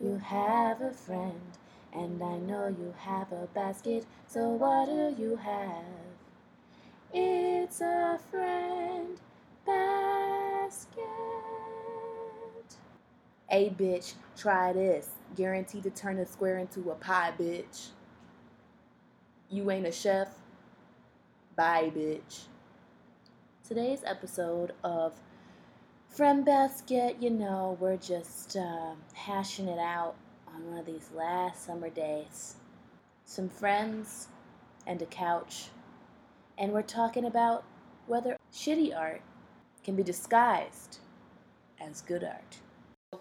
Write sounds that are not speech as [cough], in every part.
You have a friend, and I know you have a basket. So what do you have? It's a friend basket. Hey, bitch, try this. Guaranteed to turn a square into a pie, bitch. You ain't a chef? Bye, bitch. Today's episode of Friend Basket, you know, we're just uh, hashing it out on one of these last summer days. Some friends and a couch. And we're talking about whether shitty art can be disguised as good art.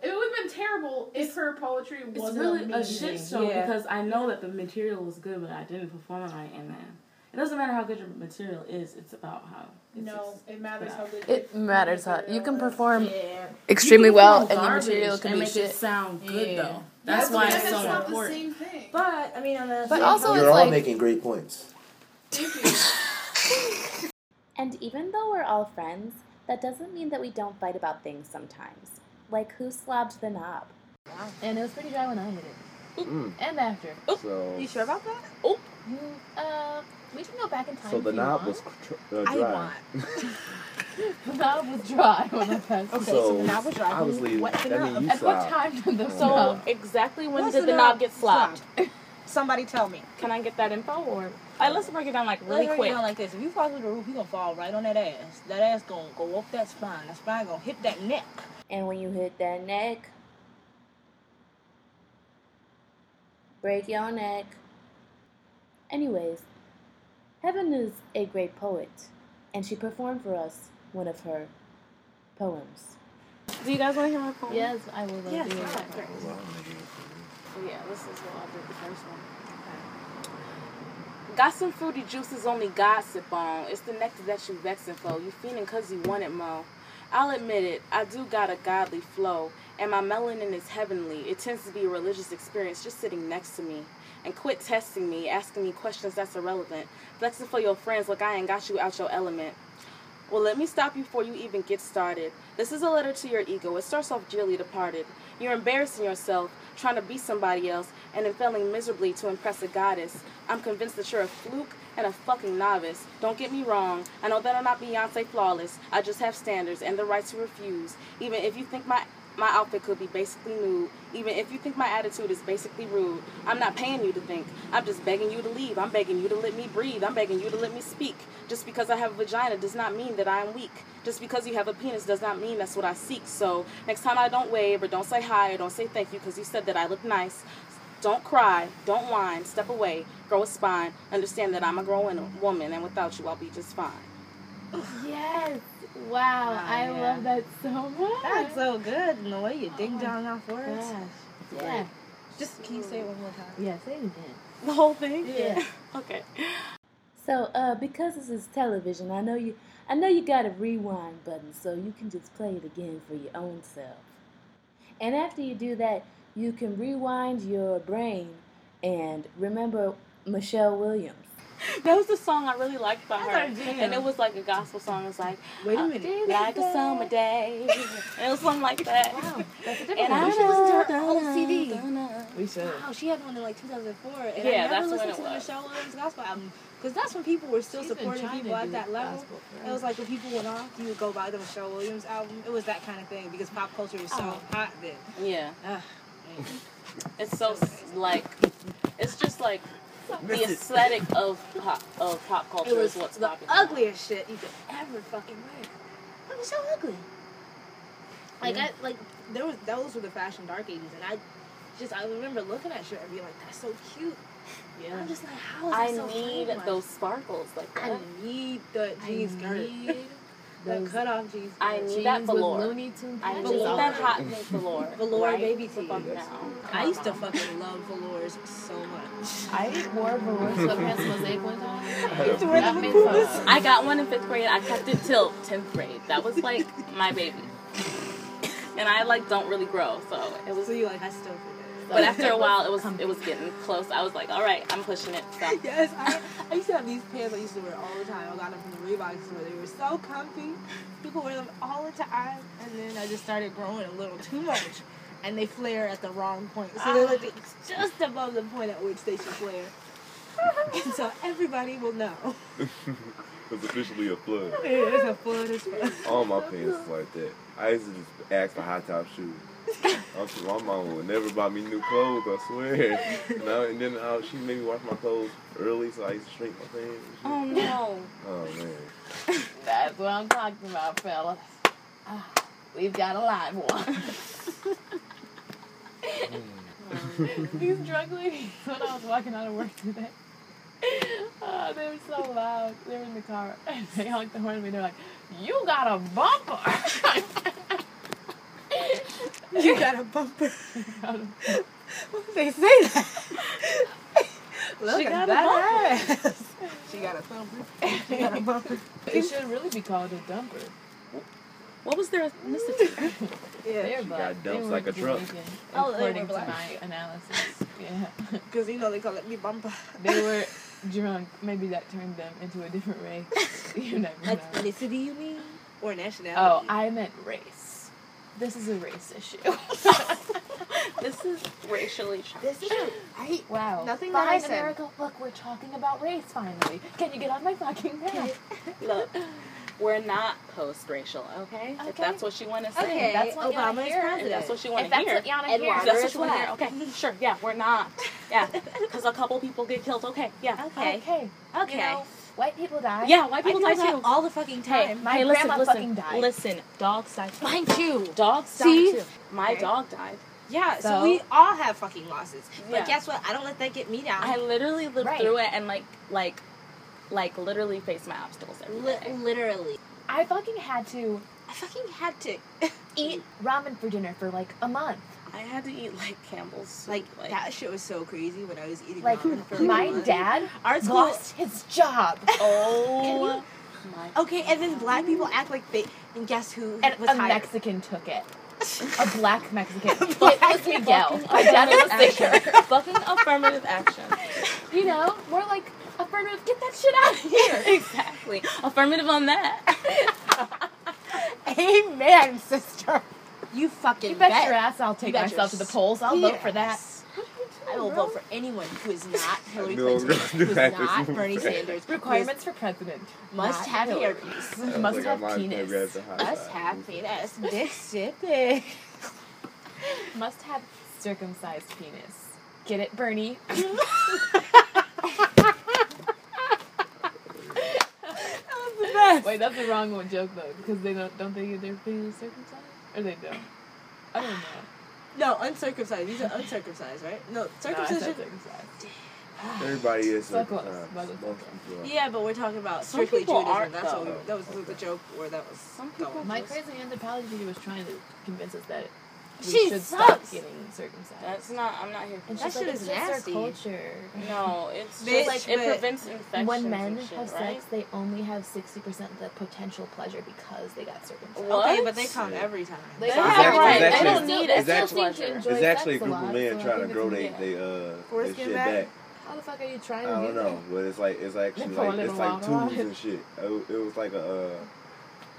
It would have been terrible if her poetry wasn't really a shit show Yeah. because I know that the material was good, but I didn't perform it right. in then it doesn't matter how good your material is; it's about how. It's no, just it matters how good. It matters how you can perform Yeah. extremely You can well, and the garbage material can and be make shit. it sound good Yeah. though. That's Yeah, why it's so not important. the same thing. But I mean, on the But also token- it's You're all like- making great points. [laughs] And even though we're all friends, that doesn't mean that we don't fight about things sometimes. Like who slobbed the knob? Wow. And it was pretty dry when I hit it. Mm. And after. So, you sure about that? You, uh, we can go back in time. so the knob want. was tr- uh, I dry. want. [laughs] The knob was dry when I passed Okay, so, So, the knob was dry. Who obviously, wet the that mean you At what time did the So- knob? Exactly when What's did the knob get slopped? Somebody tell me. Can I get that info or? Alright, let's break it down like really Let's break quick. it down like this. If you fall through the roof, you gonna fall right on that ass. That ass gonna go up that spine. That spine gonna hit that neck. And when you hit that neck, break your neck. Anyways, Heaven is a great poet, and she performed for us one of her poems. Do you guys want to hear my poem? Yes, I will love Yes, you. alright, Well, Oh, yeah, this is what I'll do the first one. Got some fruity juices only God sip on. It's the nectar that you vexing for. You fiending cause you want it mo. I'll admit it, I do got a godly flow. And my melanin is heavenly. It tends to be a religious experience just sitting next to me. And quit testing me, asking me questions that's irrelevant. Flexing for your friends like I ain't got you out your element. Well, let me stop you before you even get started. This is a letter to your ego. It starts off dearly departed. You're embarrassing yourself, trying to be somebody else, and then failing miserably to impress a goddess. I'm convinced that you're a fluke and a fucking novice. Don't get me wrong. I know that I'm not Beyonce flawless. I just have standards and the right to refuse. Even if you think my my outfit could be basically nude. Even if you think my attitude is basically rude, I'm not paying you to think. I'm just begging you to leave. I'm begging you to let me breathe. I'm begging you to let me speak. Just because I have a vagina does not mean that I am weak. Just because you have a penis does not mean that's what I seek. So next time I don't wave or don't say hi or don't say thank you because you said that I look nice. Don't cry, don't whine, step away, grow a spine. Understand that I'm a growing woman and without you I'll be just fine. Yes. Wow, Ah, I yeah. love that so much. That's so good. And the way you dig Oh down off words. Gosh. Yeah. Just can you say it one more time? Yeah, say it again. The whole thing? Yeah. [laughs] Okay. So, uh, because this is television, I know you, I know you got a rewind button, so you can just play it again for your own self. And after you do that, you can rewind your brain and remember Michelle Williams. [laughs] That was the song I really liked by her. And it was like a gospel song. It was like, Wait a uh, minute. like a summer day. And [laughs] it was something like that. Wow, that's a different And one. I should listen to her know, whole CD. We should. Wow, she had one in like 2004. And Yeah, I never listened to the. Michelle Williams gospel album. Because that's when people were still She's supporting people at that level. It was like when people went off, you would go buy the Michelle Williams album. It was that kind of thing because pop culture was so Oh. hot then. Yeah. Ah, man. It's so, like, it's just like the aesthetic of pop, of pop culture It was is what's the popular. ugliest shit you could ever fucking wear. It was so ugly. Like Yeah. I like there was those were the fashion dark ages, and I just I remember looking at shit and being like, "That's so cute." Yeah. I'm just like, "How is I that so need those sparkles like I need the jeans need the cut off jeans. I need jeans that with velour. Looney Tune I patches need all that hot pink velour. [laughs] Velour right baby the tee. now. I used to fucking love velours so much. I wore velour [laughs] sweatpants Mosaic one time. I used to wear That them made in fun. Pumas. I got one in fifth grade. I kept it till tenth grade. That was like my baby. And I like don't really grow, so it was. So you like I still forget. But after a while, it was it was getting close. I was like, all right, I'm pushing it. So [laughs] Yes, I, I used to have these pants I used to wear all the time. I got them from the Reebok store. They were so comfy. People wear them all the time. And then I just started growing a little too much. and they flare at the wrong point. So they're like just above the point at which they should flare. [laughs] and so everybody will know. [laughs] It's officially a flood. It is a flood as well. All my pants is like that. I used to just ask for high top shoes. [laughs] I'm sure my mom would never buy me new clothes, I swear. And, I, and then uh, she made me wash my clothes early, so I used to shrink my pants. Oh no. Oh man. [laughs] That's what I'm talking about, fellas. Ah, we've got a live one. These drug ladies, when I was walking out of work today, oh, they were so loud. They were in the car, and [laughs] they honked the horn at me. They're like, "You got a bumper!" You got a bumper. what a- Why would they say that? Look She at got a that ass. She got a thumper. She got a bumper. it should really be called a dumper. What was their ethnicity? Yeah. They're She black. got They dumps were like a truck. Jamaican, Oh, they were according to my analysis. Yeah. Because you know they call it me bumper. They were drunk. Maybe that turned them into a different race. [laughs] You never [laughs] know. Ethnicity, you mean? Or nationality? Oh. I meant race. This is a race issue. [laughs] [laughs] this is racially charged. This is right. wow. Nothing that I Fine, said. America. Look, we're talking about race finally. Can you get off my fucking back? Look, [laughs] we're not post-racial, okay? If Okay. that's what you want to say. Okay, that's what Obama is. If president. that's what you want If to that's hear. what you want to hear. That's what you want to hear. Okay, sure. Yeah, we're not. Yeah, because a couple people get killed. Okay, yeah. Okay. Okay. Okay. You know, white people die. Yeah, white people I die do that too. all the fucking Hey, time. My hey, listen, grandma listen, fucking died. listen. Dogs die too. Mine too. Dogs See? die too. My Okay. dog died. Yeah, so, So? we all have fucking losses. But Yeah. guess what? I don't let that get me down. I literally lived Right. through it and like, like, like literally faced my obstacles every Li- day. literally. I fucking had to I fucking had to. [laughs] eat ramen for dinner for like a month. I had to eat like Campbell's soup. Like, that shit was so crazy when I was eating Like ramen for my month. dad Our school. lost his job. [laughs] Oh my. Okay, and then black people act like they. And guess who And was a hired? Mexican took it. [laughs] A black Mexican. [laughs] it black was Miguel. My dad was a affirmative Fucking affirmative action. You know, more like affirmative. Get that shit out of here. exactly. Affirmative on that. Amen, sister. You fucking You bet, bet. your ass I'll take You bet myself to the polls. I'll vote for that. I will vote for anyone who is not [laughs] Hillary knew I was Clinton, who is not Bernie Sanders, Requirements for president. must Not have Hillary. hairpiece, Must like, have might as well penis. grab the must side. have penis, Mississippi. [laughs] Must have circumcised penis. Get it, Bernie? [laughs] the best. Wait, that's the wrong one joke though, because they don't don't they get their penis circumcised, or they don't. I don't know. No, uncircumcised. These are uncircumcised, right? No, No, I circumcision. circumcised. Everybody is So circumcised. but it's Most okay. people are. yeah, but we're talking about Some strictly people Judaism. aren't, That's what we, that was the joke where that was Some people going. My crazy anthropology teacher was trying to convince us that we She should stop sucks. getting circumcised. That's not. I'm not here for and that shit like, is it's just nasty. our culture. No, it's Bitch, just like it prevents infections. When men and shit, have right? sex, they only have sixty percent of the potential pleasure because they got circumcised. What? Okay, but they come every time. They They come have every right. time. They They don't need it. It's seem to actually- It's actually a sex group lot, of men so trying to grow their they uh their shit back? back. How the fuck are you trying I don't do know, but it's like it's actually like it's like water on tubes and shit. It, it was like a uh,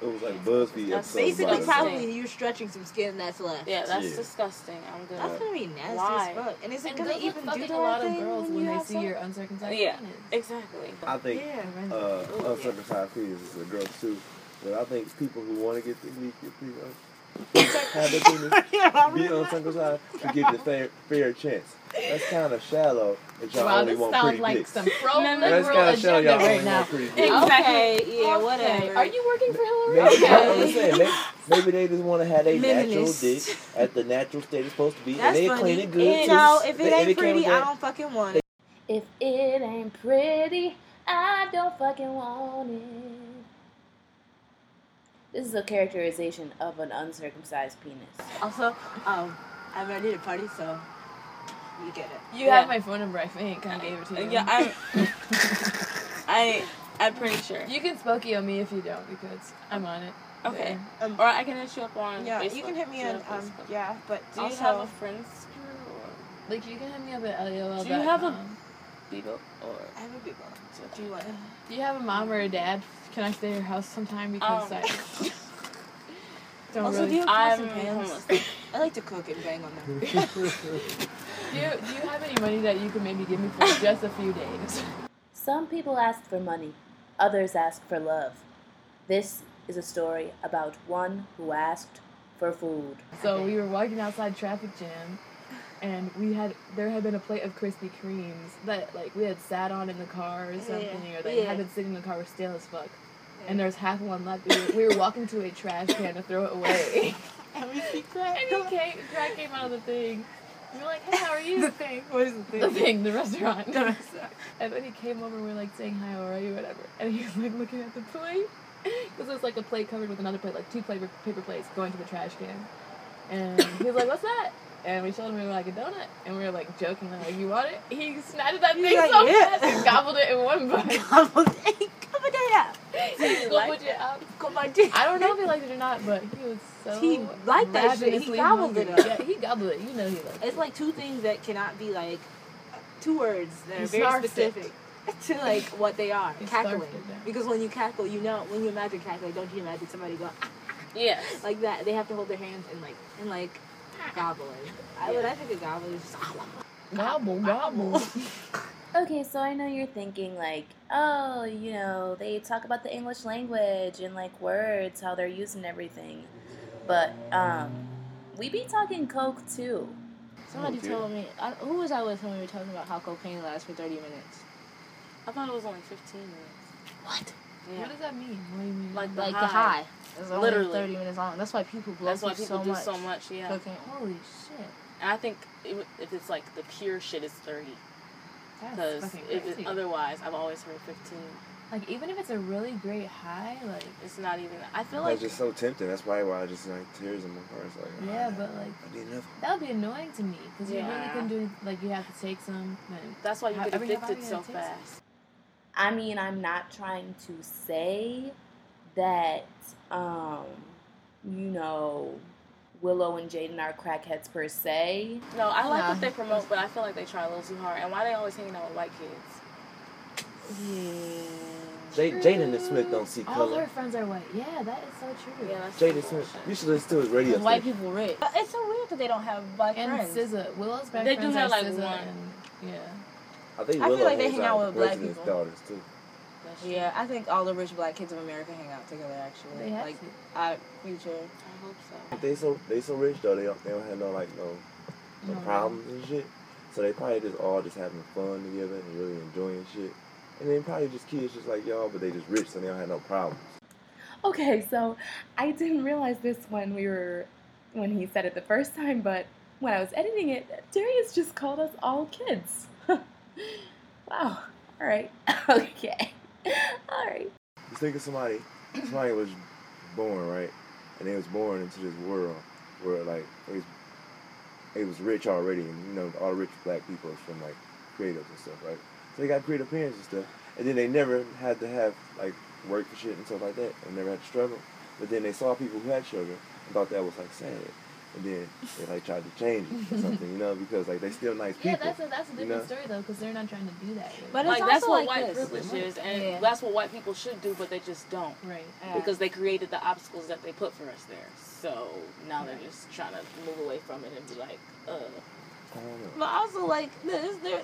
it was like a BuzzFeed That's. Basically, disgusting. probably you're stretching some skin that's left. Yeah, that's Yeah. disgusting. I'm good. That's gonna be nasty Why? as fuck. And is it And gonna girls even do fucking the a lot right of girls when when they see sex? your uncircumcised Yeah. penis. Exactly. I think Yeah, uh, Ooh, yeah. uncircumcised penis is a gross too. But I think people who want to get the get, get the, uh, have their [laughs] penis be uncircumcised to get the fair fair chance. That's kind of shallow. If y'all Wow, only want sounds pretty like dicks. some pro No, no, That's liberal kind of shallow. agenda Y'all right now. want pretty dicks. Okay, yeah, Okay. whatever. Are you working for Hillary? Maybe, Okay. Saying, maybe, maybe they just want to have a natural dick at the natural state it's supposed to be, That's and they funny. clean it good You too. know, if it ain't pretty, I don't fucking want it. If it ain't pretty, I don't fucking want it. This is a characterization of an uncircumcised penis. Also, um, I'm ready to party, so you get it. You Yeah. have my phone number, I think. I gave it to you. Yeah, I'm. [laughs] I I'm pretty sure. You can spokey on me if you don't because I'm on it. Okay. Um, Or I can hit you up on. yeah, Facebook. you can hit me on, you um, yeah, but Do you have a friends group or Like you can hit me up at lol. Do you have a- Bebo or? I have a people. Do you want? Do you have a mom or a dad? Can I stay at your house sometime because Um, I [laughs] don't Also, really. do you have I'm pots pans? homeless. [laughs] I like to cook and bang on them. Do you, do you have any money that you could maybe give me for [laughs] just a few days? Some people ask for money, others ask for love. This is a story about one who asked for food. So we were walking outside traffic jam, and we had there had been a plate of Krispy Kremes that like we had sat on in the car or something, Yeah, or they yeah. had been sitting in the car were stale as fuck. And there's half one left. We were, we were walking to a trash can to throw it away. [laughs] And we see crack. and he came, crack came out of the thing. We're like, hey, how are you? [laughs] the thing. What is the thing? the thing, the restaurant. [laughs] The restaurant. And then he came over, we are like saying hi, how are you, whatever. And he was like looking at the plate. [laughs] Because it was like a plate covered with another plate, like two paper, paper plates going to the trash can. And he was like, what's that? And we showed him we were like a donut. And we were like joking, like, you want it? He snatched that He's thing like, so "Yeah." fast and gobbled it in one bite. Come on, Dad. he gobbled it on, Dad. I don't know if he liked it or not, but he was so He liked that shit. He gobbled it up. Yeah, he gobbled it. You know he liked It's it. like two things that cannot be like two words that are very it. specific to like what they are. Cackling. it. Because when you cackle, you know when you imagine cackling, don't you imagine somebody go "Ah," Yes. like that? They have to hold their hands and like and like gobbling. I would I think a gobble is just [laughs] Gobble, gobble. Okay, so I know you're thinking like, oh, you know, they talk about the English language and like words, how they're using everything. But um we be talking coke too. Somebody Okay. told me. I, who was I with when we were talking about how cocaine lasts for thirty minutes? I thought it was only 15 minutes. What? Yeah. What does that mean? What do you mean? Like the Like high. the high. It's only Literally. thirty minutes long. That's why people blow That's why people so do much. so much, yeah. Cocaine. Holy shit. And I think if if it's like the pure shit, it's 30. That's Because fucking if otherwise, I've always heard 15. like even if it's a really great high, like It's not even. I feel That's like just so tempting. That's probably why I just like tears in my heart. It's like, Yeah, ah, but, like- I need another. that would be annoying to me because you really can do like you have to take some. And that's why you How- get every addicted so gotta taste it. fast. I mean, I'm not trying to say that um you know Willow and Jaden are crackheads per se. No, I like Nah. what they promote, but I feel like they try a little too hard. And why they always hanging out with white kids? Hmm. Yeah. J- Jaden and Smith don't see all color. their friends are white. Yeah, that is so true. Yeah, Jaden some Smith, bullshit. you should listen to his radio Because white station. people rich. But it's so weird that they don't have black and friends. SZA, Willow's best They do friends have, are like, SZA one. and yeah. I think I feel Willow like they hangs hang out with with black president's people. daughters too. That's true. Yeah, I think all the rich black kids of America hang out together. Actually, They have like to. I future. I hope so. They so they so rich though. They don't, they don't have no like no, no No. problems and shit. So they probably just all just having fun together and really enjoying shit. And then probably just kids just like y'all, but they just rich, so they don't have no problems. Okay, so I didn't realize this when we were when he said it the first time, but when I was editing it, Darius just called us all kids. [laughs] wow. All right. [laughs] Okay. [laughs] All right. Just think of somebody, somebody was born right, and they was born into this world where like it was, they was rich already, and you know all rich black people is from like creatives and stuff, right? So they got creative parents and stuff, and then they never had to have like work for shit and stuff like that, and never had to struggle. But then they saw people who had struggle and thought that was like sad, and then they like tried to change it or something, you know, because like they still nice Yeah, people. Yeah, that's a that's a you different know? story though, because they're not trying to do that. Really. But it's Like that's also what like white this. privilege is, and Yeah. that's what white people should do, but they just don't right. Yeah. because they created the obstacles that they put for us there. So now they're just trying to move away from it and be like, uh, I don't know. But also like this, they're,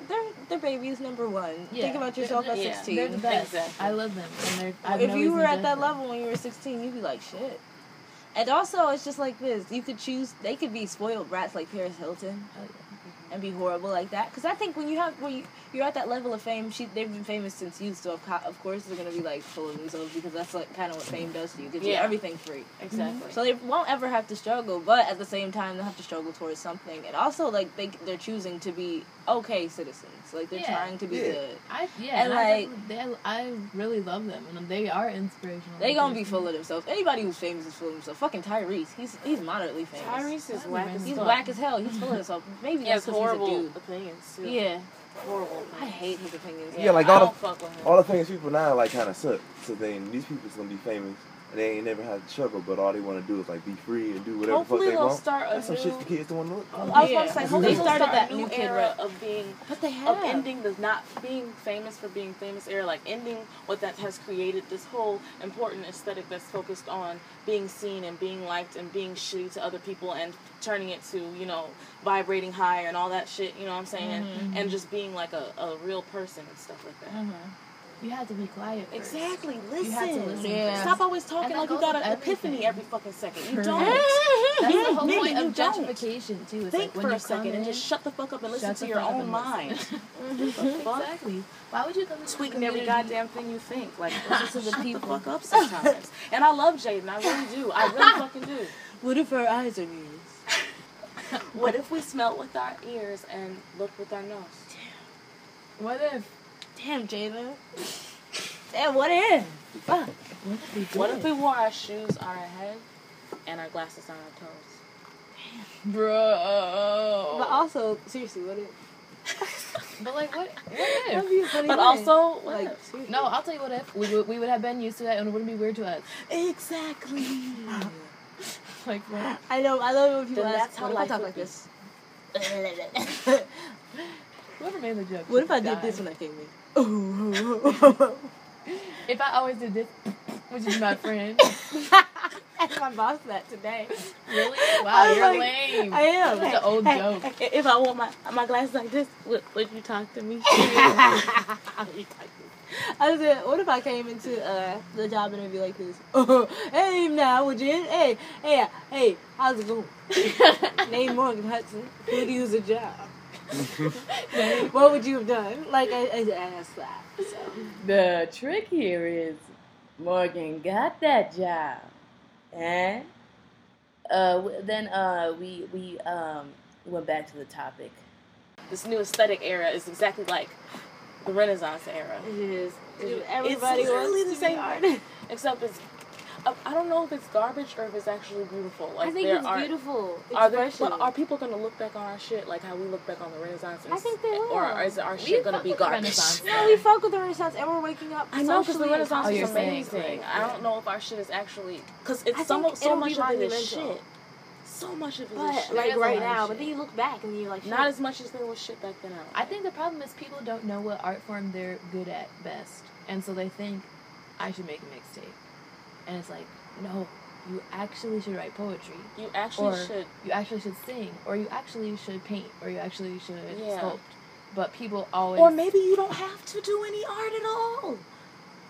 their baby is number one. Yeah. Think about yourself at Yeah. sixteen. They're the best. Exactly. I love them, and they're. I if no you were at that them. level when you were 16, you'd be like, shit. And also, it's just like this. You could choose, they could be spoiled brats like Paris Hilton Oh, yeah. And be horrible like that. Because I think when you have, when you, you're at that level of fame, she, they've been famous since youth, so of, of course they're going to be like full of themselves because that's like kind of what fame does to you. It gives you everything free. exactly. So they won't ever have to struggle, but at the same time, they'll have to struggle towards something. And also, like, they, they're choosing to be okay citizens. Like, they're Yeah. trying to be Yeah. good. I yeah, And, and, I, like- definitely- they, I really love them, and they are inspirational. They gonna be full of themselves. Anybody who's famous is full of himself. Fucking Tyrese, he's he's moderately famous. Tyrese is Tyler whack as He's whack as hell. He's full of himself. Maybe He has that's 'cause he's a horrible dude. opinions too. Yeah, horrible. I hate his opinions. Yeah, like I all don't the- fuck with him. All the famous people now like kind of suck. So then these people's gonna be famous, and they ain't never had to struggle, but all they want to do is like be free and do whatever the fuck they they'll want. start a That's some shit the kids don't want to look. I was about Yeah. to say, They hopefully they'll started start that a new new kid era rap. of being But they of have. ending the not being famous for being famous era, like ending what that has created this whole important aesthetic that's focused on being seen and being liked and being shitty to other people and turning it to, you know, vibrating higher and all that shit, you know what I'm saying? Mm-hmm. And just being like a, a real person and stuff like that. You had to be quiet. first. Exactly. You Listen. to listen. Yeah. Stop always talking like you got with an epiphany every fucking second. You Correct. don't. That's the whole Nigga, point you of don't. gentrification too. It's Think like when for you a second come and just shut the fuck up and listen to your own mind. [laughs] exactly. Why would you come into tweaking every goddamn thing you think. Like, [laughs] Listen to the shut people. the fuck up sometimes. and I love Jaden. I really do. I really [laughs] fucking do. What if our eyes are ears? What if we smell with our ears and look with our nose? Damn. What if? Damn, Jalen. Damn, what if? Fuck. What if we? What if we wore our shoes on our head and our glasses on our toes? bro? But also, seriously, what if? [laughs] But like, what? What [laughs] if? But thing. also, like, if? No, I'll tell you what if. We would, we would have been used to that and it wouldn't be weird to us. Exactly. [laughs] Like what? I know. I love when people Then ask, that's how "What if I talk like this?" Whoever made the joke. what if I did this when I came in? [laughs] If I always did this, would you be my friend? [laughs] Ask my boss that today. Really? Wow, you're like- lame. I am. That's an old Hey, joke. I- If I wore my my glasses like this, would, would you talk to me? [laughs] I said, what if I came into uh, the job interview like this? hey, now, would you? Hey, hey, hey, how's it going? Name Morgan Hudson. Would you use a job? What would you have done? Like, I, I asked that. So. The trick here is Morgan got that job, and uh, then uh, we we um went back to the topic. this new aesthetic era is exactly like the Renaissance era. It is. It's Everybody literally wants the to be same artist. [laughs] Except it's, uh, I don't know if it's garbage or if it's actually beautiful. Like I think there it's are, beautiful. Are there, expression. but are people gonna look back on our shit like how we look back on the Renaissance? I think they will. Or is our We shit gonna be with garbage? No, we fuck with the Renaissance and we're waking up. I know because the Renaissance Oh, is you're saying, amazing. like, I don't know if our shit is actually because I it's so, so much of it is shit. So much of it is But shit. like right lot of now, but then you look back and you're like, Not as much as there was shit back then. I, I think. think the problem is people don't know what art form they're good at best, and so they think I should make a mixtape, and it's like, no, you actually should write poetry, you actually or should. you actually should sing, or you actually should paint, or you actually should Yeah. sculpt. But people always, Or maybe you don't have to do any art at all.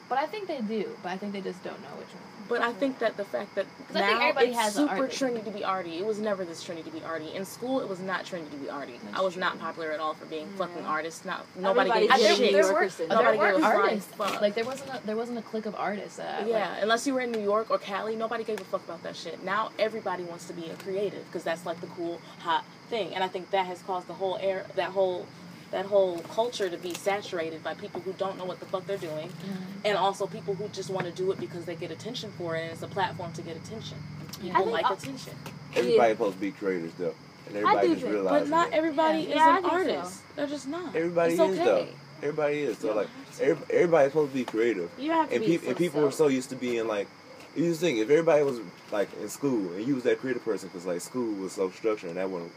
but I think they do, but I think they just don't know which one. But I think that the fact that 'Cause I think now everybody it's has super trendy to be arty. It was never this trendy to be arty. In school, it was not trendy to be arty. That's I was not popular at all for being fucking artist. Not nobody gave a getting shit. New there were, Yorkers there Nobody gave a artists. fuck. Like there wasn't a, there wasn't a clique of artists that Yeah, like, unless you were in New York or Cali, nobody gave a fuck about that shit. Now everybody wants to be a creative because that's like the cool hot thing, and I think that has caused the whole air, that whole, that whole culture to be saturated by people who don't know what the fuck they're doing, mm-hmm. and also people who just want to do it because they get attention for it, and it's a platform to get attention. And Yeah. I People think like al- attention, Everybody supposed to be creators though, and everybody do just think- realizes. but not that. everybody Yeah. is Yeah, an think so. They're just not. Everybody it's is okay. though. Everybody is. So like, every, everybody's supposed to be creative. You don't have to and, be peop- and people were so used to being like you just think if everybody was like in school and you was that creative person because like school was so structured and that wasn't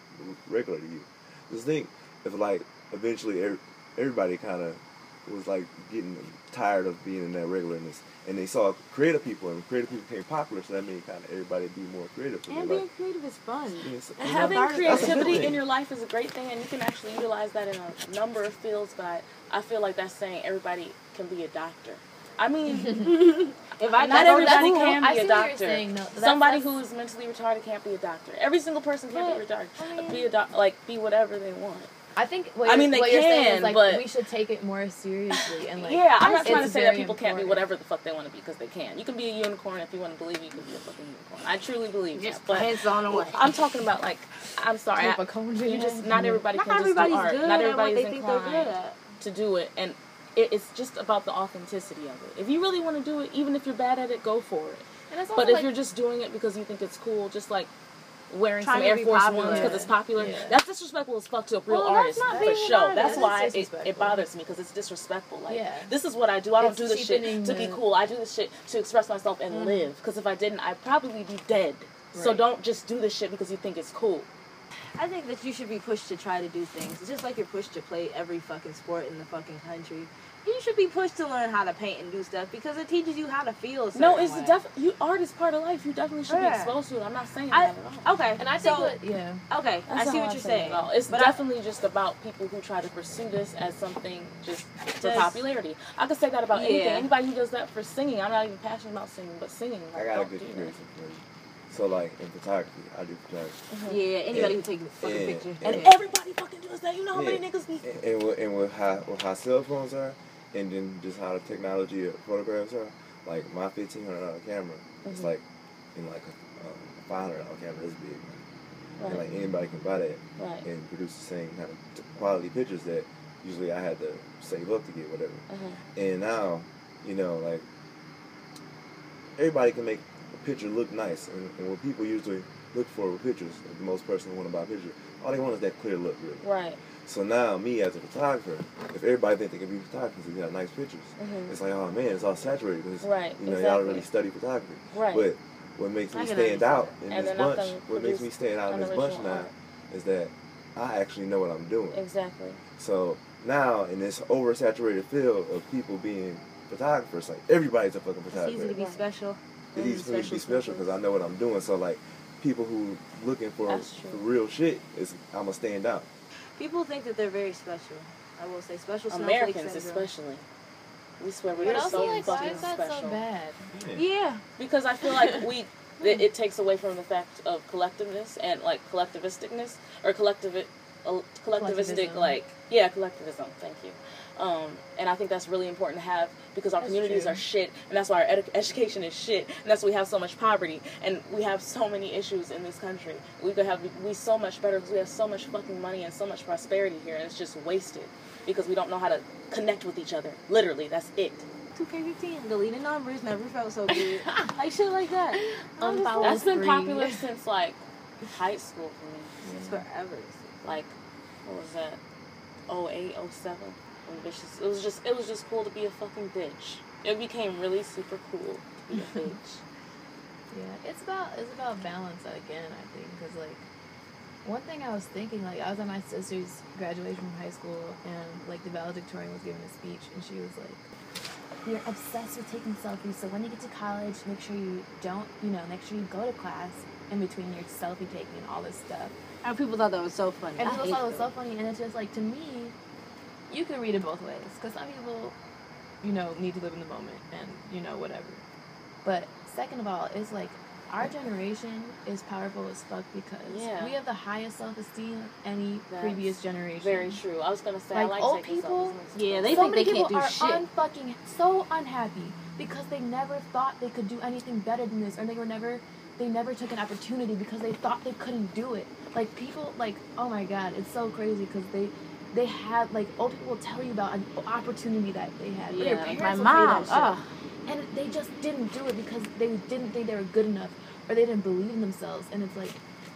regular to you just think if like eventually every, everybody kind of was like getting tired of being in that regularness and they saw creative people and creative people became popular so that made kind of everybody be more creative And being like, creative is fun. yeah, it's- having not- that's a good creativity in your life is a great thing, and you can actually utilize that in a number of fields. But I feel like that's saying everybody can be a doctor. I mean, [laughs] [laughs] If I not everybody that's- can be see a doctor. saying. No, that's- Somebody that's- who is mentally retarded can't be a doctor. Every single person can be But, retarded. I mean- be a doc- like be whatever they want. I think what I you're, mean, they what you're saying can, is like but- we should take it more seriously and like yeah, I'm not trying to say that very people can't be whatever the fuck they want to be because they can. You can be a unicorn if you want to believe you can be a fucking unicorn. I truly believe Just that. But hands on away. [laughs] I'm talking about like, I'm sorry, Flip I- a cone you just not everybody Not can just do art. good Not at what everybody's they think good inclined at. to do it, and it, it's just about the authenticity of it. If you really want to do it, even if you're bad at it, go for it. And that's But also if you're just doing it because you think it's cool, just like wearing some Air Force popular. Ones because it's popular. Yeah. That's disrespectful as fuck to a real Well, artist for sure. That's why it, it bothers me because it's disrespectful. Like Yeah. this is what I do. I don't It's do this shit to be cool. I do this shit to express myself and mm. live. Because if I didn't, I'd probably be dead. So don't just do this shit because you think it's cool. I think that you should be pushed to try to do things. It's just like you're pushed to play every fucking sport in the fucking country. You should be pushed to learn how to paint and do stuff because it teaches you how to feel. A No, it's way. definitely you. Art is part of life. You definitely should Yeah. be exposed to it. I'm not saying I- that at all. Okay, And I think so, what, yeah. okay, I see what I'm you're saying saying. It's But I- definitely just about people who try to pursue this as something just for Just- popularity. I could say that about anything. Anybody who does that for singing, I'm not even passionate about singing, but singing. I got a good do that. comparison for you. So like in photography, I do photography. Mm-hmm. Yeah, anybody Yeah. who takes fucking Yeah. pictures. And yeah. everybody fucking does that. You know how many niggas be. And, and with, and with how with how cell phones are, and then just how the technology of photographs are, like my fifteen hundred dollar camera, it's Mhm. like in like a, um, five hundred dollar camera this big, and like anybody can buy that Right. and produce the same kind of t- quality pictures that usually I had to save up to get whatever. Uh-huh. And now, you know, like everybody can make a picture look nice, and, and what people usually look for with pictures, the most person want to buy a picture, all they want is that clear look, really. Right. So now, me as a photographer, if everybody think they can be photographers and got nice pictures, Mhm. it's like, oh man, it's all saturated because Right, you know y'all don't really study photography. Right. But what makes me stand out in And this bunch, what makes me stand out in this bunch original now, art. is that I actually know what I'm doing. Exactly. So now in this oversaturated field of people being photographers, like everybody's a fucking It's photographer. easy to be special. It's easy for me to be special because I know what I'm doing. So like people who looking for, That's for real shit is I'm gonna stand out. People think that they're very special. I will say special Americans, especially. We swear we're also, so like, why fucking is that special. so bad? Yeah, Because I feel like we [laughs] it, it takes away from the fact of collectiveness and like collectivisticness or collective uh, collectivistic Collectivism. like yeah collectivism. Thank you. Um, and I think that's really important to have because our That's communities true. are shit, and that's why our edu- education is shit, and that's why we have so much poverty, and we have so many issues in this country. We could have we so much better because we have so much fucking money and so much prosperity here, and it's just wasted because we don't know how to connect with each other. Literally, that's it. 2K15, deleting numbers never felt so good. [laughs] like shit like that. Unfollow Unfollow That's been free. popular [laughs] since like high school for me. It's forever. Like, what was that? 08, 07. When bitches, it was just, it was just cool to be a fucking bitch. It became really super cool to be a [laughs] bitch. Yeah, it's about it's about balance again. I think because like one thing I was thinking like I was at my sister's graduation from high school and like the valedictorian was giving a speech and she was like, "You're obsessed with taking selfies, so when you get to college, make sure you don't you know make sure you go to class in between your selfie taking and all this stuff." And people thought that was so funny. And people thought it was so funny, and it's just like to me, you can read it both ways because some people, you know, need to live in the moment and you know whatever. But second of all, it's like our generation is powerful as fuck because Yeah. we have the highest self esteem of any That's previous generation. Very true. I was gonna say, I Like, like old people- Yeah, they so think many they people can't do are shit. unfucking so unhappy because they never thought they could do anything better than this, or they were never, they never took an opportunity because they thought they couldn't do it. Like people, like oh my god, it's so crazy because they, they had like old people will tell you about an opportunity that they had. Or your Yeah, parents My will tell you mom, that shit. and they just didn't do it because they didn't think they were good enough or they didn't believe in themselves, and it's like.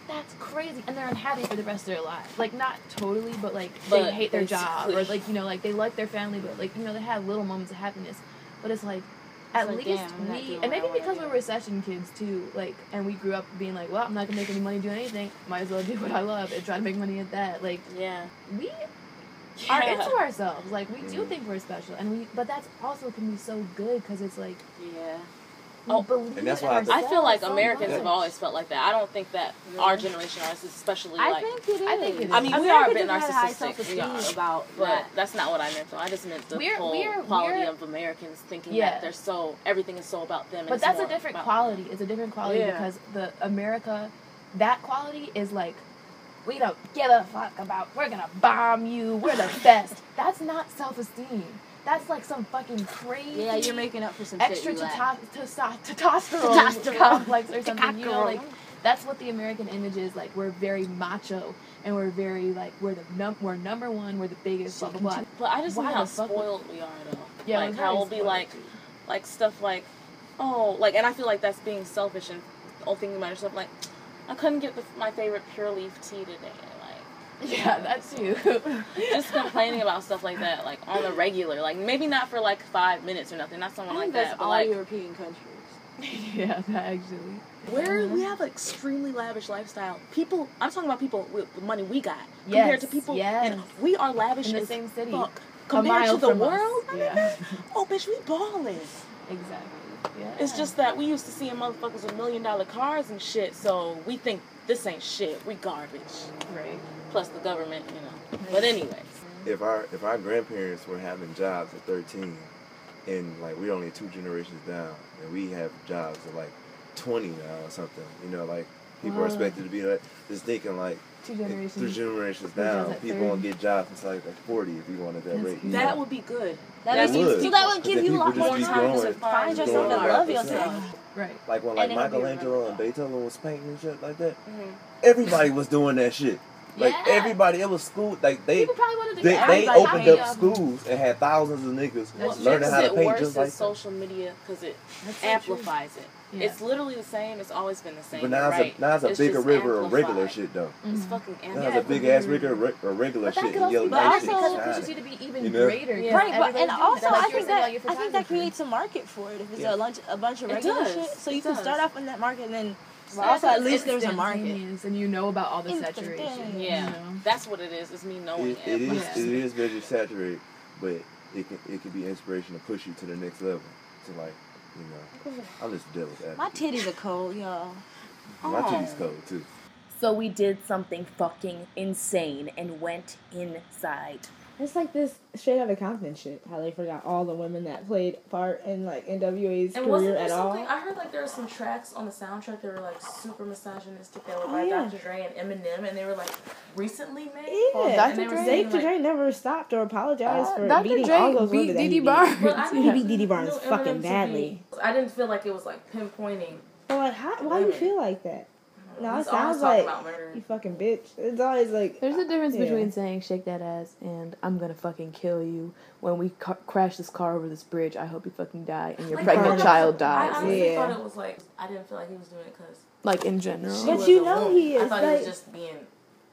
That's crazy, and they're unhappy for the rest of their lives. Like not totally, but like they hate their job, or like you know, like they like their family, but like you know, they have little moments of happiness. But it's like, at like, least damn, we, and maybe because we're recession kids too, like, and we grew up being like, well, I'm not gonna make any money doing anything. Might as well do what I love and try to make money at that. Like Yeah. we Yeah. are into ourselves. Like we do think we're special, and we, but that's also can be so good because it's like Yeah. we Oh, believe and that's in why I I feel like so Americans much. have always felt like that. I don't think that our generation are especially I like. think it is. I think it is. I mean, we are a bit just high narcissistic. We are. about But that. that's not what I meant. though. I just meant the We're- whole we're- quality we're- of Americans thinking Yeah. that they're so everything is so about them. But that's a different about- quality. It's a different quality Yeah. because the America, that quality is like, we don't give a fuck about. We're gonna bomb you. We're the best. That's not self esteem. That's like some fucking crazy. Yeah, you're making up for some extra shit. you testo- lack. testo- testosterone, complex or [laughs] something. You know, like that's what the American image is. Like we're very macho and we're very like we're the num- we're number one. We're the biggest. Blah blah blah. But I just know how the fuck would- spoiled we are though. Yeah, like how we'll be like, like stuff like, oh, like, and I feel like that's being selfish and only thing about yourself like, I couldn't get the, my favorite pure leaf tea today. Like, Yeah, that's [laughs] you. just complaining about stuff like that, like on the regular. Like maybe not for like five minutes or nothing, not I someone think like that's that, but all like European countries. [laughs] yeah, that actually. where mm-hmm. we have an extremely lavish lifestyle. People, I'm talking about people with the money we got compared to people, yes. and we are lavish In the as same city. fuck. A Compared mile to the from us. world, Yeah. oh bitch, we balling. [laughs] Exactly. Yeah. It's just that we used to seeing motherfuckers with million dollar cars and shit, so we think this ain't shit. We garbage. right. Plus the government, you know. But anyways, If our if our grandparents were having jobs at 13, and like we're only two generations down, and we have jobs at like 20 now or something, you know, like people are expected to be like just thinking like Two three generations. generations With jobs down, people 30. won't get jobs until like, like 40 if you want at that That's rate. that know? would be good. That That would. means So that would give you a lot more time to find yourself and love yourself. Right. Like when like And then it'll be Michelangelo and Beethoven was painting and shit like that, Mhm. everybody was doing that shit. Like Yeah. everybody, it was school. Like they probably wanted to they, they opened up schools and had thousands of niggas What learning how to paint just like social media because it That's so amplifies it. Yeah. It's literally the same. It's always been the same. But now it's right. a now it's a It's bigger just river of regular shit though. It's Mhm. fucking Now amplified. it's a big ass regular re- or regular shit. could yellow be but also because it pushes you to be even You know? greater. Yeah. Right, but and also I think that I think that creates a market for it. If it's Yeah. a bunch a bunch of regular shit, so you It can does. start off in that market and then. But Yeah, also, at least there's a market. and you know about all the saturation. Yeah, You know? that's what it is. It's me knowing It, it is everything. it is very saturated, but it can it can be inspiration to push you to the next level. To like, you know, I'm just devil's advocate. My titties are cold, y'all. My Oh. titties cold too. So we did something fucking insane and went inside. It's like this straight out of Compton shit. How they forgot all the women that played part in like NWA's And wasn't career there at all. I heard like there were some tracks on the soundtrack that were like super misogynistic that were Oh, by yeah. Dr. Dre and Eminem, and they were like recently made. Yeah, And they were saying, Dr. like- Dre never stopped or apologized Uh, for Dr. beating Dre all those beat women that Dee he Dee beat. Barnes. Well, I [laughs] He beat Dee Dee Barnes fucking Eminem to be- badly. I didn't feel like it was like pinpointing. But like, how, why do you feel like that? No, it He's always sounds like about you fucking bitch. It's always like There's a difference Yeah. between saying "shake that ass" and "I'm gonna fucking kill you." When we ca- crash this car over this bridge, I hope you fucking die and your Like, pregnant I- child I dies. honestly Yeah. thought it was like I didn't feel like he was doing it because. Like in general. But you know woman. he is, I thought he like- was just being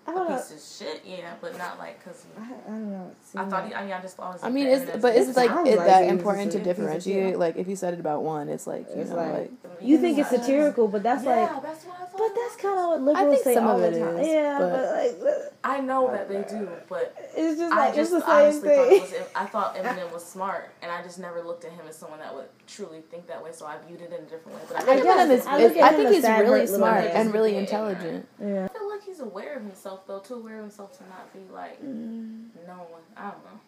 I a don't know. piece of shit, yeah, but not like because I, I don't know. It I thought like- he. I mean, I just thought was. I mean, the it's but thing. it's like sounds it, like that important to a piece of differentiate. shit. Like if you said it about one, it's like you It's know, like- like you think it's satirical, but that's yeah, like, that's what I thought. but that's kind of what liberals think say some all of the time. is, yeah, but- but, like, but I know that they do, but it's just I just it's the honestly same thought it was. I thought Eminem was smart, and I just never looked at him as someone that would truly think that way. So I viewed it in a different way. But I, I think guess Eminem is, I is- look at I him think he's really smart and really intelligent. yeah. I feel like he's aware of himself though, too aware of himself to not be like Mm. no one. I don't know.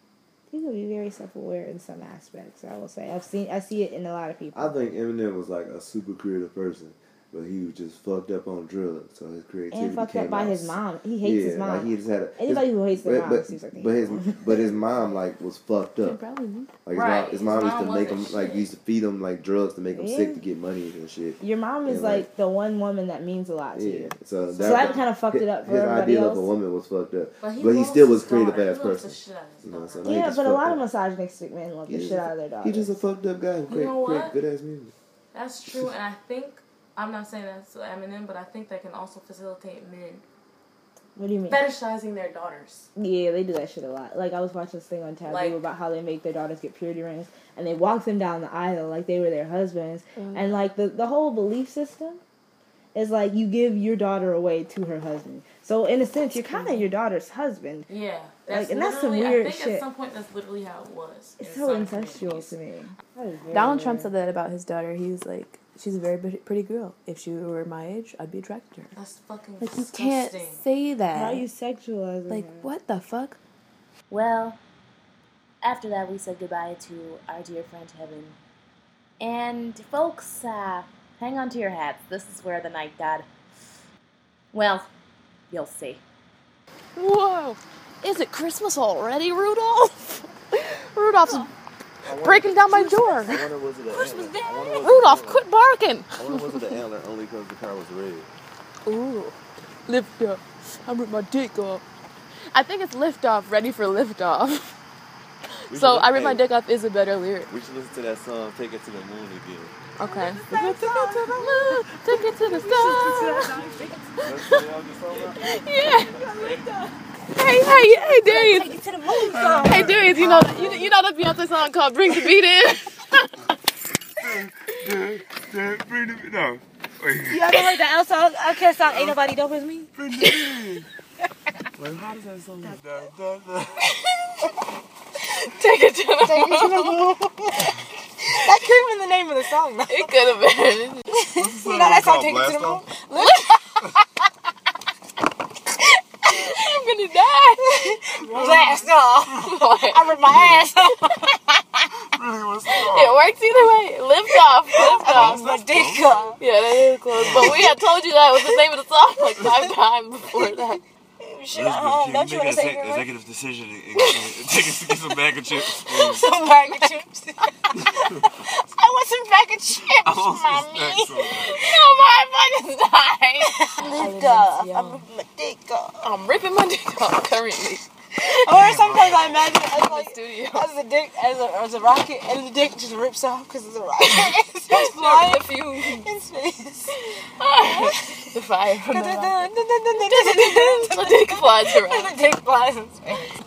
He could be very self-aware in some aspects. I will say I've seen I see it in a lot of people. I think Eminem was like a super creative person, but he was just fucked up on drugs, so his creativity and fucked came up by out. his mom. He hates yeah, his mom. Like he just had a, his- Anybody who hates their but, mom but, seems like they but his them. but his mom like was fucked up. probably. Like his Right, mom, his his mom used to make him wasn't like shit. used to feed him like drugs to make him Yeah. sick to get money and shit. Your mom is like, like- the one woman that means a lot to Yeah, you. so that, So that kind of fucked it up for his everybody idea else. of a woman was fucked up. But he, But he still was his a creative daughter. ass He loves the person. shit out of his You know what I'm daughter. saying? Yeah, but a lot of up. misogynistic men love the shit out of their daughters. He's just a fucked up guy who You know what? good ass music. That's true, and I think I'm not saying that's Eminem, but I think that can also facilitate men what do you mean? fetishizing their daughters. Yeah, they do that shit a lot. Like I was watching this thing on Taboo Like- about how they make their daughters get purity rings, and they walk them down the aisle like they were their husbands, mm. and like the the whole belief system is like you give your daughter away to her husband. So in a sense, you're kind of your daughter's husband. Yeah, that's Like, and that's some literally- weird I think shit. at some point that's literally how it was. It's so some incestual to me. That is very Donald Trump said that about his daughter. He was like, "She's a very pretty- pretty girl. If she were my age, I'd be attracted to her." That's fucking Like you can't say Why that. are you sexualizing? like her? what the fuck? Well, after that, we said goodbye to our dear friend Heaven. And, folks, uh, hang on to your hats. This is where the night god. [sighs] Well, you'll see. Whoa! Is it Christmas already, Rudolph? [laughs] Rudolph's breaking down my door. I wonder was it an antler? I wonder was it Rudolph, quit barking! I wonder was it an antler only because the car was red. Ooh, lift up. I'm with my dick up. I think it's lift off, ready for lift off. We So should- I rip my dick off is a better lyric. We should listen to that song, Take It to the Moon again. Okay. Take it to the moon, take it to the stars. That's [laughs] what y'all just talking about? Yeah. Hey, hey, hey, Darius. Hey, Darius, you know, you, you know that Beyonce song called "Bring the Beat In." Dad, Dad, bring the no. Wait, You ever heard the outside OutKast song Ain't Nobody Dope As Me? bring the in. Like, how does that song? Da, da, da. Take it to the moon. That could have been the name of the song, though. It could have been. What's the You know that song. Take It to the Moon? Off? I'm gonna die. Blast off. I ripped my ass. Really, It works either way. Lift off, lift off. my dick off. Yeah, that is close. But we had told you that was the name of the song like five [laughs] times before that. Shit, um, don't you want to say your executive decision and, and, and take us to get some bag of chips. please. [laughs] Some bag of chips. [laughs] I want some bag of chips, I want mommy. snacks No, my fucking die. Lift off. I ripped my dick off. I'm ripping my dick off currently Or sometimes I imagine it as in the as a dick as a, as a rocket, and the dick just rips off because it's a rocket. [laughs] it's just flying The fumes. in space. [laughs] the fire from the rocket. the The dick flies around. [laughs] the dick flies in space.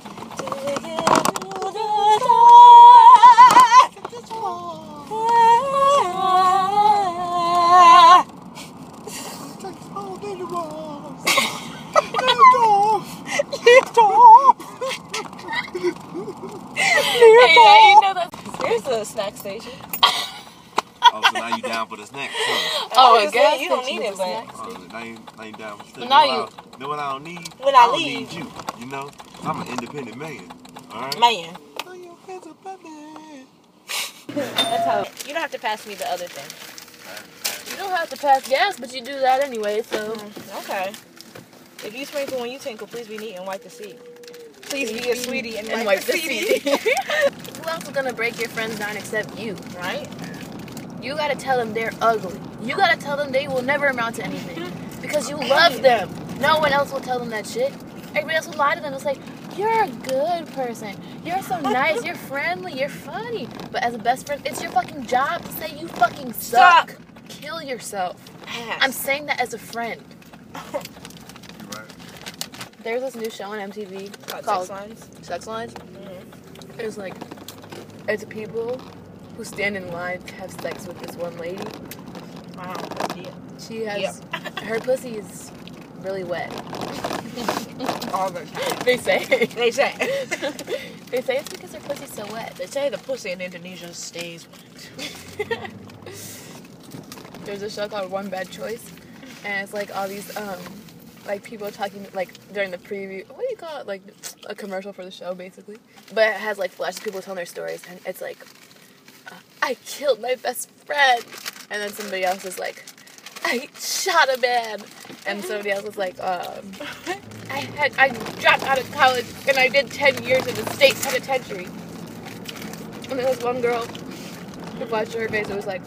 Hey, yeah, you know that. Here's the snack station. Oh, so now you down for the snack? Huh? Oh, I a just gas said you don't need it, a but snack Oh, now you, now you down for the But now know you- I, know what I don't need? When I I don't leave. need you. You know, I'm an independent man. All right. man. Throw your hands up at me. That's how. You don't have to pass me the other thing. You don't have to pass gas, but you do that anyway, so. Mm, okay. If you sprinkle when you tinkle, please be neat and wipe the seat. Please be a sweetie and, And wipe, wipe the seat. [laughs] Who else is gonna break your friends down except you, right? You gotta tell them they're ugly. You gotta tell them they will never amount to anything. Because you love them. No one else will tell them that shit. Everybody else will lie to them. It's like, you're a good person. You're so nice. You're friendly. You're funny. But as a best friend, it's your fucking job to say you fucking suck. Suck. Kill yourself. Ass. I'm saying that as a friend. [laughs] There's this new show on MTV Called called sex lines. Sex Lines. It's like, it's people who stand in line to have sex with this one lady. Wow. She has, [laughs] her pussy is really wet. [laughs] All the time. They say. They say. [laughs] they say it's because her pussy's so wet. They say the pussy in Indonesia stays. Wet. There's a show called One Bad Choice, and it's like all these um, like people talking like during the preview. What do you call it? Like a commercial for the show, basically. But it has like flashes, people telling their stories, and it's like, uh, I killed my best friend, and then somebody else is like, I shot a man, and somebody else is like, um, I had I dropped out of college and I did ten years in the state penitentiary. And there was one girl who watched her face. It was like.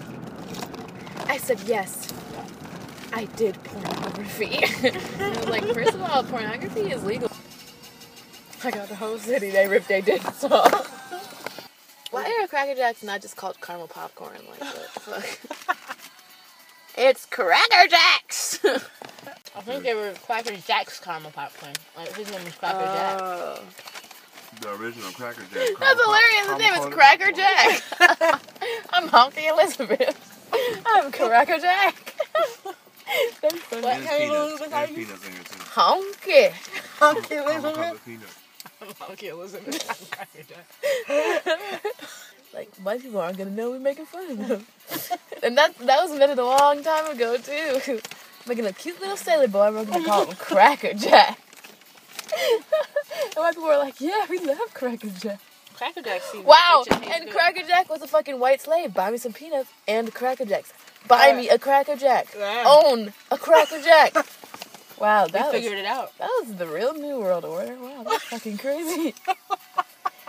I said yes. I did pornography. [laughs] I was like, first of all, pornography is legal. I got the whole city. They ripped they did so. Why are Cracker Jacks not just called caramel popcorn? Like what the fuck? it's Cracker Jacks. [laughs] I think they were Cracker Jack's caramel popcorn. Like his name was Cracker oh. Jack. Oh. The original Cracker Jack. [laughs] That's hilarious. His name is Cracker Jack. I'm Honky Elizabeth. I'm Cracker Jack. That's funny. What? There's Harry peanuts. Elizabeth, There's you- peanuts in here too. Honky. Honky Caramel Elizabeth. covered. Honky Elizabeth. [laughs] Like white people aren't gonna know we're making fun of them. [laughs] and that that was invented a long time ago too. [laughs] Making a cute little sailor boy, we're gonna call him Cracker Jack. and white people were like, yeah, we love Cracker Jack. Cracker Jack. see, Wow, it and good. Cracker Jack was a fucking white slave. Buy me some peanuts and Cracker Jacks. Buy me a Cracker Jack. Own a Cracker Jack. [laughs] Wow, We that was, figured it out. that was the real New World Order. Wow, that's fucking crazy.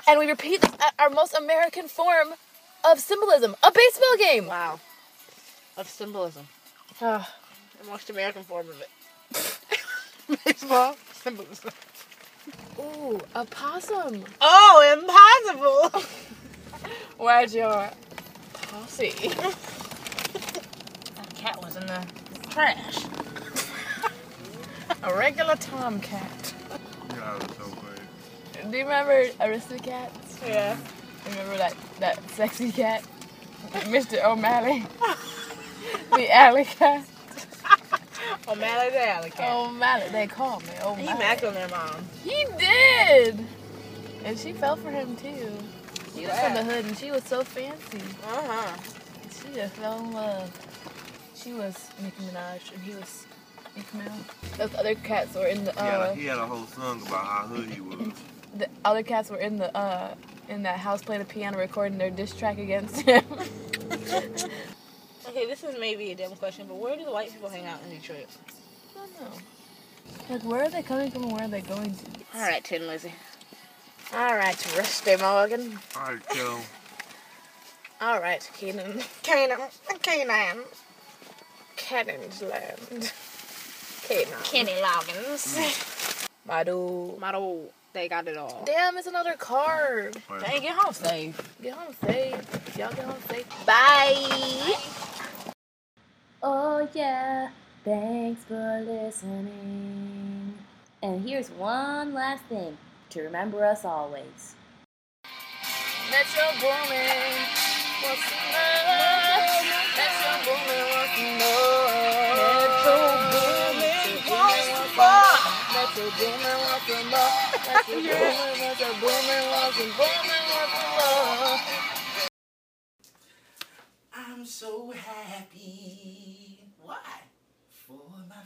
and we repeat at our most American form of symbolism, a baseball game. Wow. Of symbolism. Ah, The most American form of it. [laughs] Baseball symbolism. Ooh, a possum. Oh, impossible. [laughs] Where's your posse? That cat was in the trash. A regular tomcat. God, it's so funny. Do you remember Aristocats? Yeah. Remember that, that sexy cat? Mr. O'Malley? the alley cat? O'Malley the alley cat. O'Malley, they call me he O'Malley. macked on their mom. He did! And she fell for him too. He was from the hood and she was so fancy. Uh huh. She just fell in love. She was Nicki Minaj and he was Meek Mill. Those other cats were in the He, had uh a, he had a whole song about how hood he was. the other cats were in the uh in that house playing the piano recording their diss track against him. Okay, this is maybe a dumb question, but where do the white people hang out in Detroit? I don't know. Like where are they coming from and where are they going to? All right, Tin Lizzie. All right, Rusty Morgan. Alright, Kel. All right, Keenan. Canaan. Canaan. Cannon's land. Canaan. Kenny Loggins. [laughs] My dude. They got it all. Damn, it's another card. Dang, get home safe. Get home safe. Y'all get home safe. Bye. Oh yeah, thanks for listening. And here's one last thing to remember us always. Metro Boomin. What's booming once and more. That's booming, that's booming once and booming once and more. I'm so happy. Why? For my